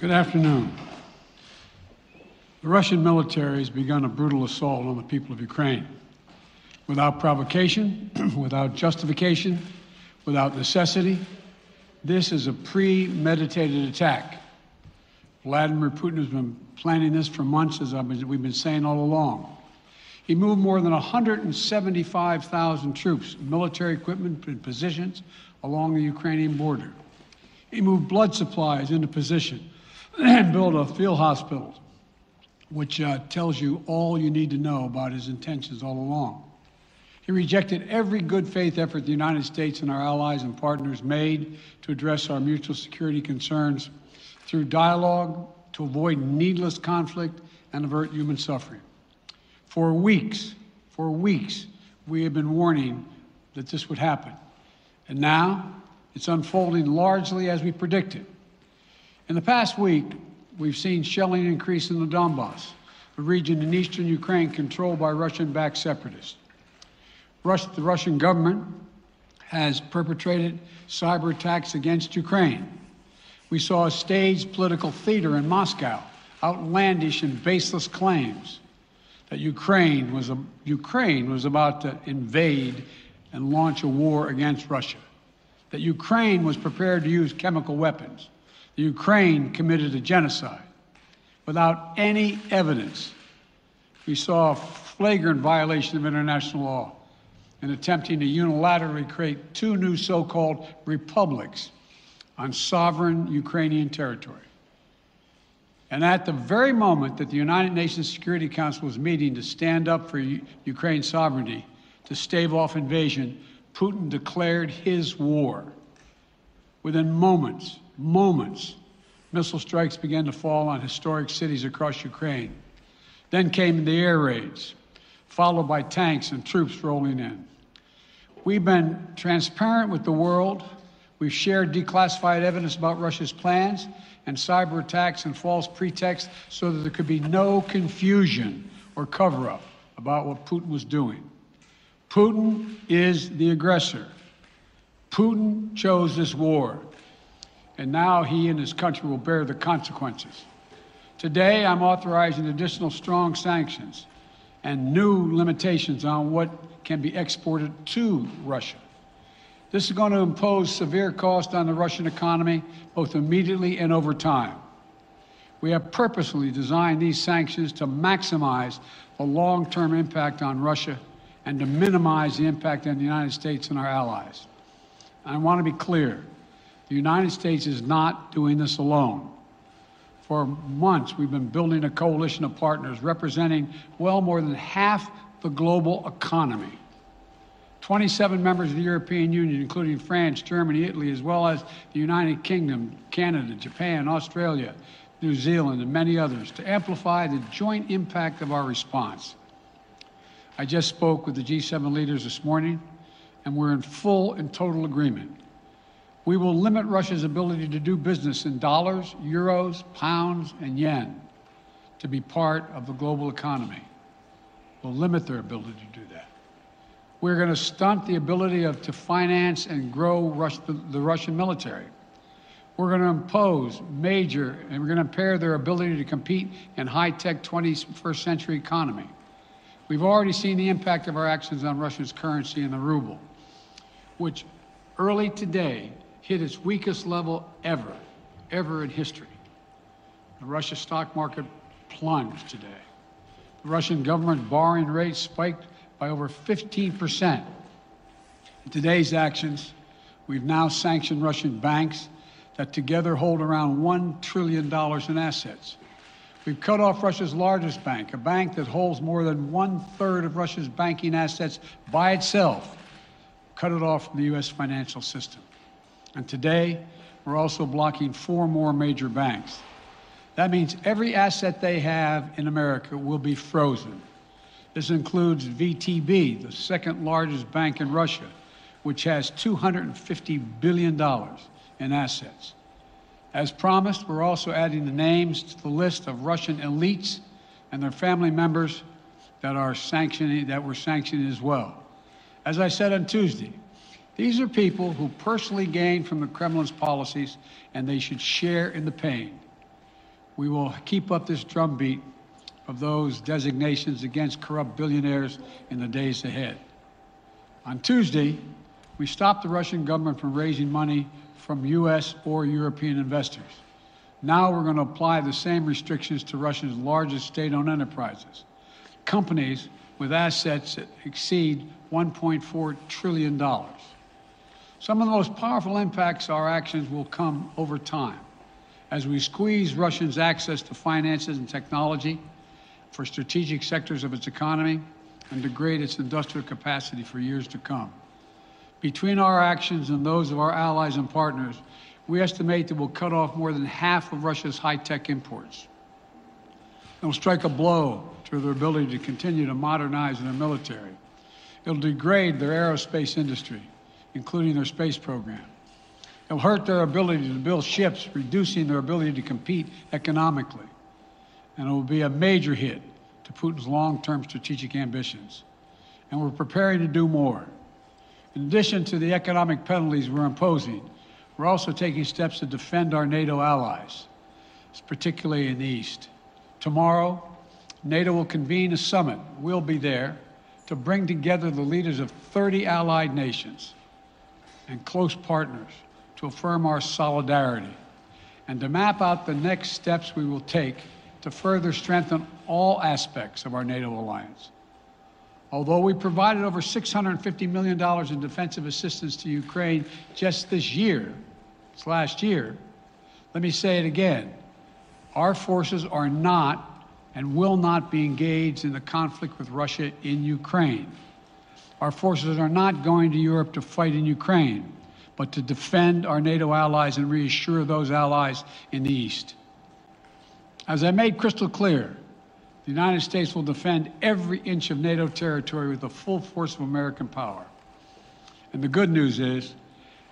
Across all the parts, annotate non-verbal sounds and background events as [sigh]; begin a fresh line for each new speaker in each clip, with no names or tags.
Good afternoon. The Russian military has begun a brutal assault on the people of Ukraine. Without provocation, [clears throat] without justification, without necessity, this is a premeditated attack. Vladimir Putin has been planning this for months, as been, we've been saying all along. He moved more than 175,000 troops, military equipment, and positions along the Ukrainian border. He moved blood supplies into position [clears throat] and built a field hospital, which uh, tells you all you need to know about his intentions all along. He rejected every good faith effort the United States and our allies and partners made to address our mutual security concerns through dialogue to avoid needless conflict and avert human suffering. For weeks, for weeks, we have been warning that this would happen. And now it's unfolding largely as we predicted. In the past week, we've seen shelling increase in the Donbass, a region in eastern Ukraine controlled by Russian backed separatists. Russia, the Russian government has perpetrated cyber attacks against Ukraine. We saw a staged political theater in Moscow, outlandish and baseless claims that Ukraine was, a, Ukraine was about to invade and launch a war against Russia, that Ukraine was prepared to use chemical weapons, Ukraine committed a genocide without any evidence. We saw a flagrant violation of international law in attempting to unilaterally create two new so called republics on sovereign Ukrainian territory. And at the very moment that the United Nations Security Council was meeting to stand up for Ukraine's sovereignty, to stave off invasion, Putin declared his war. Within moments, moments, missile strikes began to fall on historic cities across Ukraine. Then came the air raids, followed by tanks and troops rolling in. We've been transparent with the world. We've shared declassified evidence about Russia's plans and cyber attacks and false pretexts so that there could be no confusion or cover up about what Putin was doing. Putin is the aggressor. Putin chose this war, and now he and his country will bear the consequences. Today, I'm authorizing additional strong sanctions and new limitations on what can be exported to Russia. This is going to impose severe cost on the Russian economy, both immediately and over time. We have purposely designed these sanctions to maximize the long term impact on Russia and to minimize the impact on the United States and our allies. I want to be clear the United States is not doing this alone. For months, we've been building a coalition of partners representing well more than half the global economy. 27 members of the European Union, including France, Germany, Italy, as well as the United Kingdom, Canada, Japan, Australia, New Zealand, and many others, to amplify the joint impact of our response. I just spoke with the G7 leaders this morning, and we're in full and total agreement. We will limit Russia's ability to do business in dollars, euros, pounds, and yen to be part of the global economy. We'll limit their ability to do that. We're going to stunt the ability of, to finance and grow Rus- the, the Russian military. We're going to impose major, and we're going to impair their ability to compete in high-tech 21st century economy. We've already seen the impact of our actions on Russia's currency and the ruble, which early today hit its weakest level ever, ever in history. The Russia stock market plunged today. The Russian government borrowing rate spiked by over 15%. In today's actions, we've now sanctioned Russian banks that together hold around $1 trillion in assets. We've cut off Russia's largest bank, a bank that holds more than one third of Russia's banking assets by itself, cut it off from the U.S. financial system. And today, we're also blocking four more major banks. That means every asset they have in America will be frozen. This includes VTB, the second largest bank in Russia, which has $250 billion in assets. As promised, we're also adding the names to the list of Russian elites and their family members that are sanctioning that were sanctioned as well. As I said on Tuesday, these are people who personally gain from the Kremlin's policies and they should share in the pain. We will keep up this drumbeat of those designations against corrupt billionaires in the days ahead. On Tuesday, we stopped the Russian government from raising money from U.S. or European investors. Now we're going to apply the same restrictions to Russia's largest state owned enterprises, companies with assets that exceed $1.4 trillion. Some of the most powerful impacts our actions will come over time as we squeeze Russia's access to finances and technology for strategic sectors of its economy and degrade its industrial capacity for years to come. Between our actions and those of our allies and partners, we estimate that we'll cut off more than half of Russia's high tech imports. It'll strike a blow to their ability to continue to modernize their military. It'll degrade their aerospace industry, including their space program. It'll hurt their ability to build ships, reducing their ability to compete economically. And it will be a major hit to Putin's long term strategic ambitions. And we're preparing to do more. In addition to the economic penalties we're imposing, we're also taking steps to defend our NATO allies, particularly in the East. Tomorrow, NATO will convene a summit. We'll be there to bring together the leaders of 30 allied nations and close partners to affirm our solidarity and to map out the next steps we will take to further strengthen all aspects of our NATO alliance. Although we provided over $650 million in defensive assistance to Ukraine just this year, this last year, let me say it again. Our forces are not and will not be engaged in the conflict with Russia in Ukraine. Our forces are not going to Europe to fight in Ukraine, but to defend our NATO allies and reassure those allies in the East. As I made crystal clear, the United States will defend every inch of NATO territory with the full force of American power. And the good news is,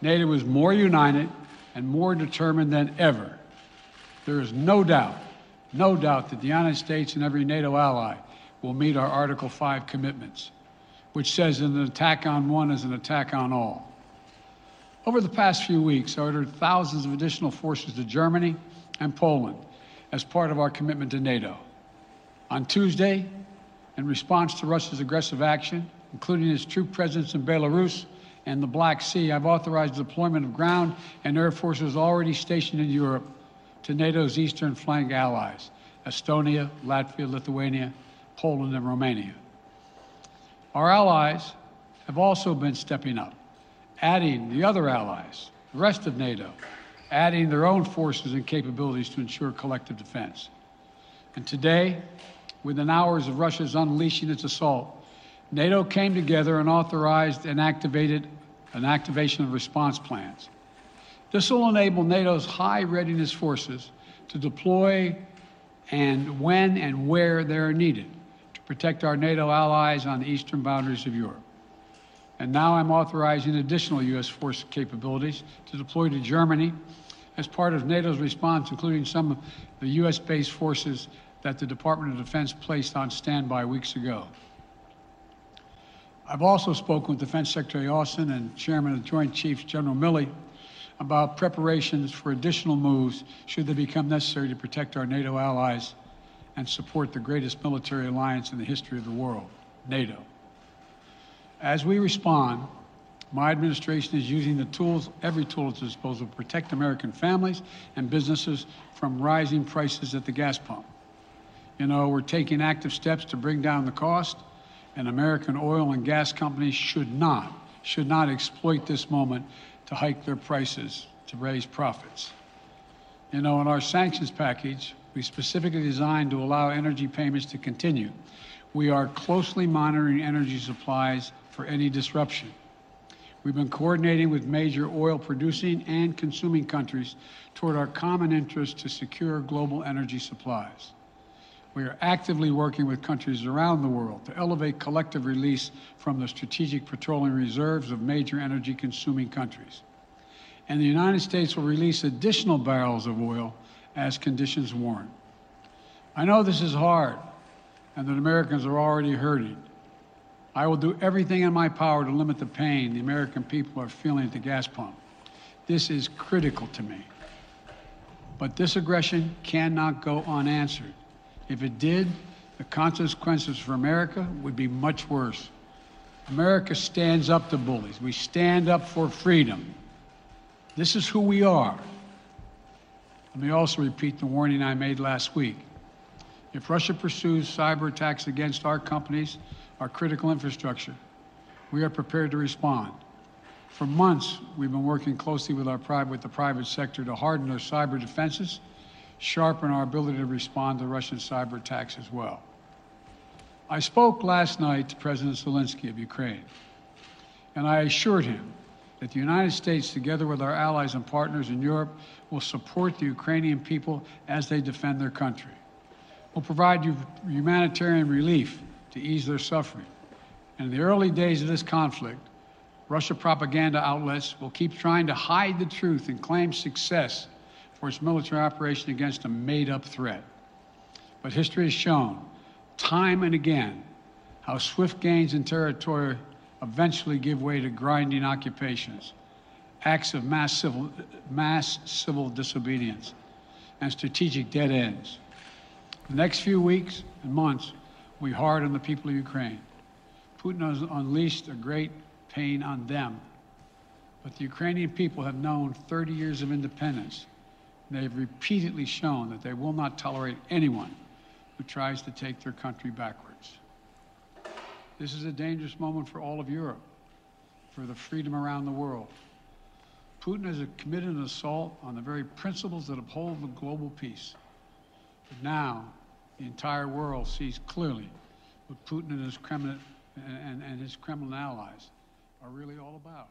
NATO is more united and more determined than ever. There is no doubt, no doubt that the United States and every NATO ally will meet our Article 5 commitments, which says an attack on one is an attack on all. Over the past few weeks, I ordered thousands of additional forces to Germany and Poland as part of our commitment to NATO. On Tuesday, in response to Russia's aggressive action, including its troop presence in Belarus and the Black Sea, I've authorized the deployment of ground and air forces already stationed in Europe to NATO's eastern flank allies Estonia, Latvia, Lithuania, Poland, and Romania. Our allies have also been stepping up, adding the other allies, the rest of NATO, adding their own forces and capabilities to ensure collective defense. And today, within hours of Russia's unleashing its assault, NATO came together and authorized and activated an activation of response plans. This will enable NATO's high readiness forces to deploy and when and where they are needed protect our NATO allies on the eastern boundaries of Europe. And now I'm authorizing additional U.S. force capabilities to deploy to Germany as part of NATO's response, including some of the U.S. based forces that the Department of Defense placed on standby weeks ago. I've also spoken with Defense Secretary Austin and Chairman of the Joint Chiefs, General Milley, about preparations for additional moves should they become necessary to protect our NATO allies and support the greatest military alliance in the history of the world, NATO. As we respond, my administration is using the tools, every tool at its disposal, to protect American families and businesses from rising prices at the gas pump. You know, we're taking active steps to bring down the cost, and American oil and gas companies should not, should not exploit this moment to hike their prices to raise profits. You know, in our sanctions package, we specifically designed to allow energy payments to continue. We are closely monitoring energy supplies for any disruption. We've been coordinating with major oil producing and consuming countries toward our common interest to secure global energy supplies. We are actively working with countries around the world to elevate collective release from the strategic petroleum reserves of major energy consuming countries. And the United States will release additional barrels of oil as conditions warrant. I know this is hard and that Americans are already hurting. I will do everything in my power to limit the pain the American people are feeling at the gas pump. This is critical to me. But this aggression cannot go unanswered. If it did, the consequences for America would be much worse. America stands up to bullies. We stand up for freedom. This is who we are. Let me also repeat the warning I made last week. If Russia pursues cyber attacks against our companies, our critical infrastructure, we are prepared to respond. For months, we've been working closely with, our, with the private sector to harden our cyber defenses sharpen our ability to respond to Russian cyber attacks as well. I spoke last night to President Zelensky of Ukraine, and I assured him that the United States, together with our allies and partners in Europe, will support the Ukrainian people as they defend their country. We'll provide humanitarian relief to ease their suffering. In the early days of this conflict, Russia propaganda outlets will keep trying to hide the truth and claim success for its military operation against a made up threat. But history has shown, time and again, how swift gains in territory eventually give way to grinding occupations, acts of mass civil, mass civil disobedience, and strategic dead ends. The next few weeks and months be hard on the people of Ukraine. Putin has unleashed a great pain on them. But the Ukrainian people have known 30 years of independence they have repeatedly shown that they will not tolerate anyone who tries to take their country backwards. This is a dangerous moment for all of Europe, for the freedom around the world. Putin has committed an assault on the very principles that uphold the global peace. But now, the entire world sees clearly what Putin and his Kremlin, and, and his Kremlin allies are really all about.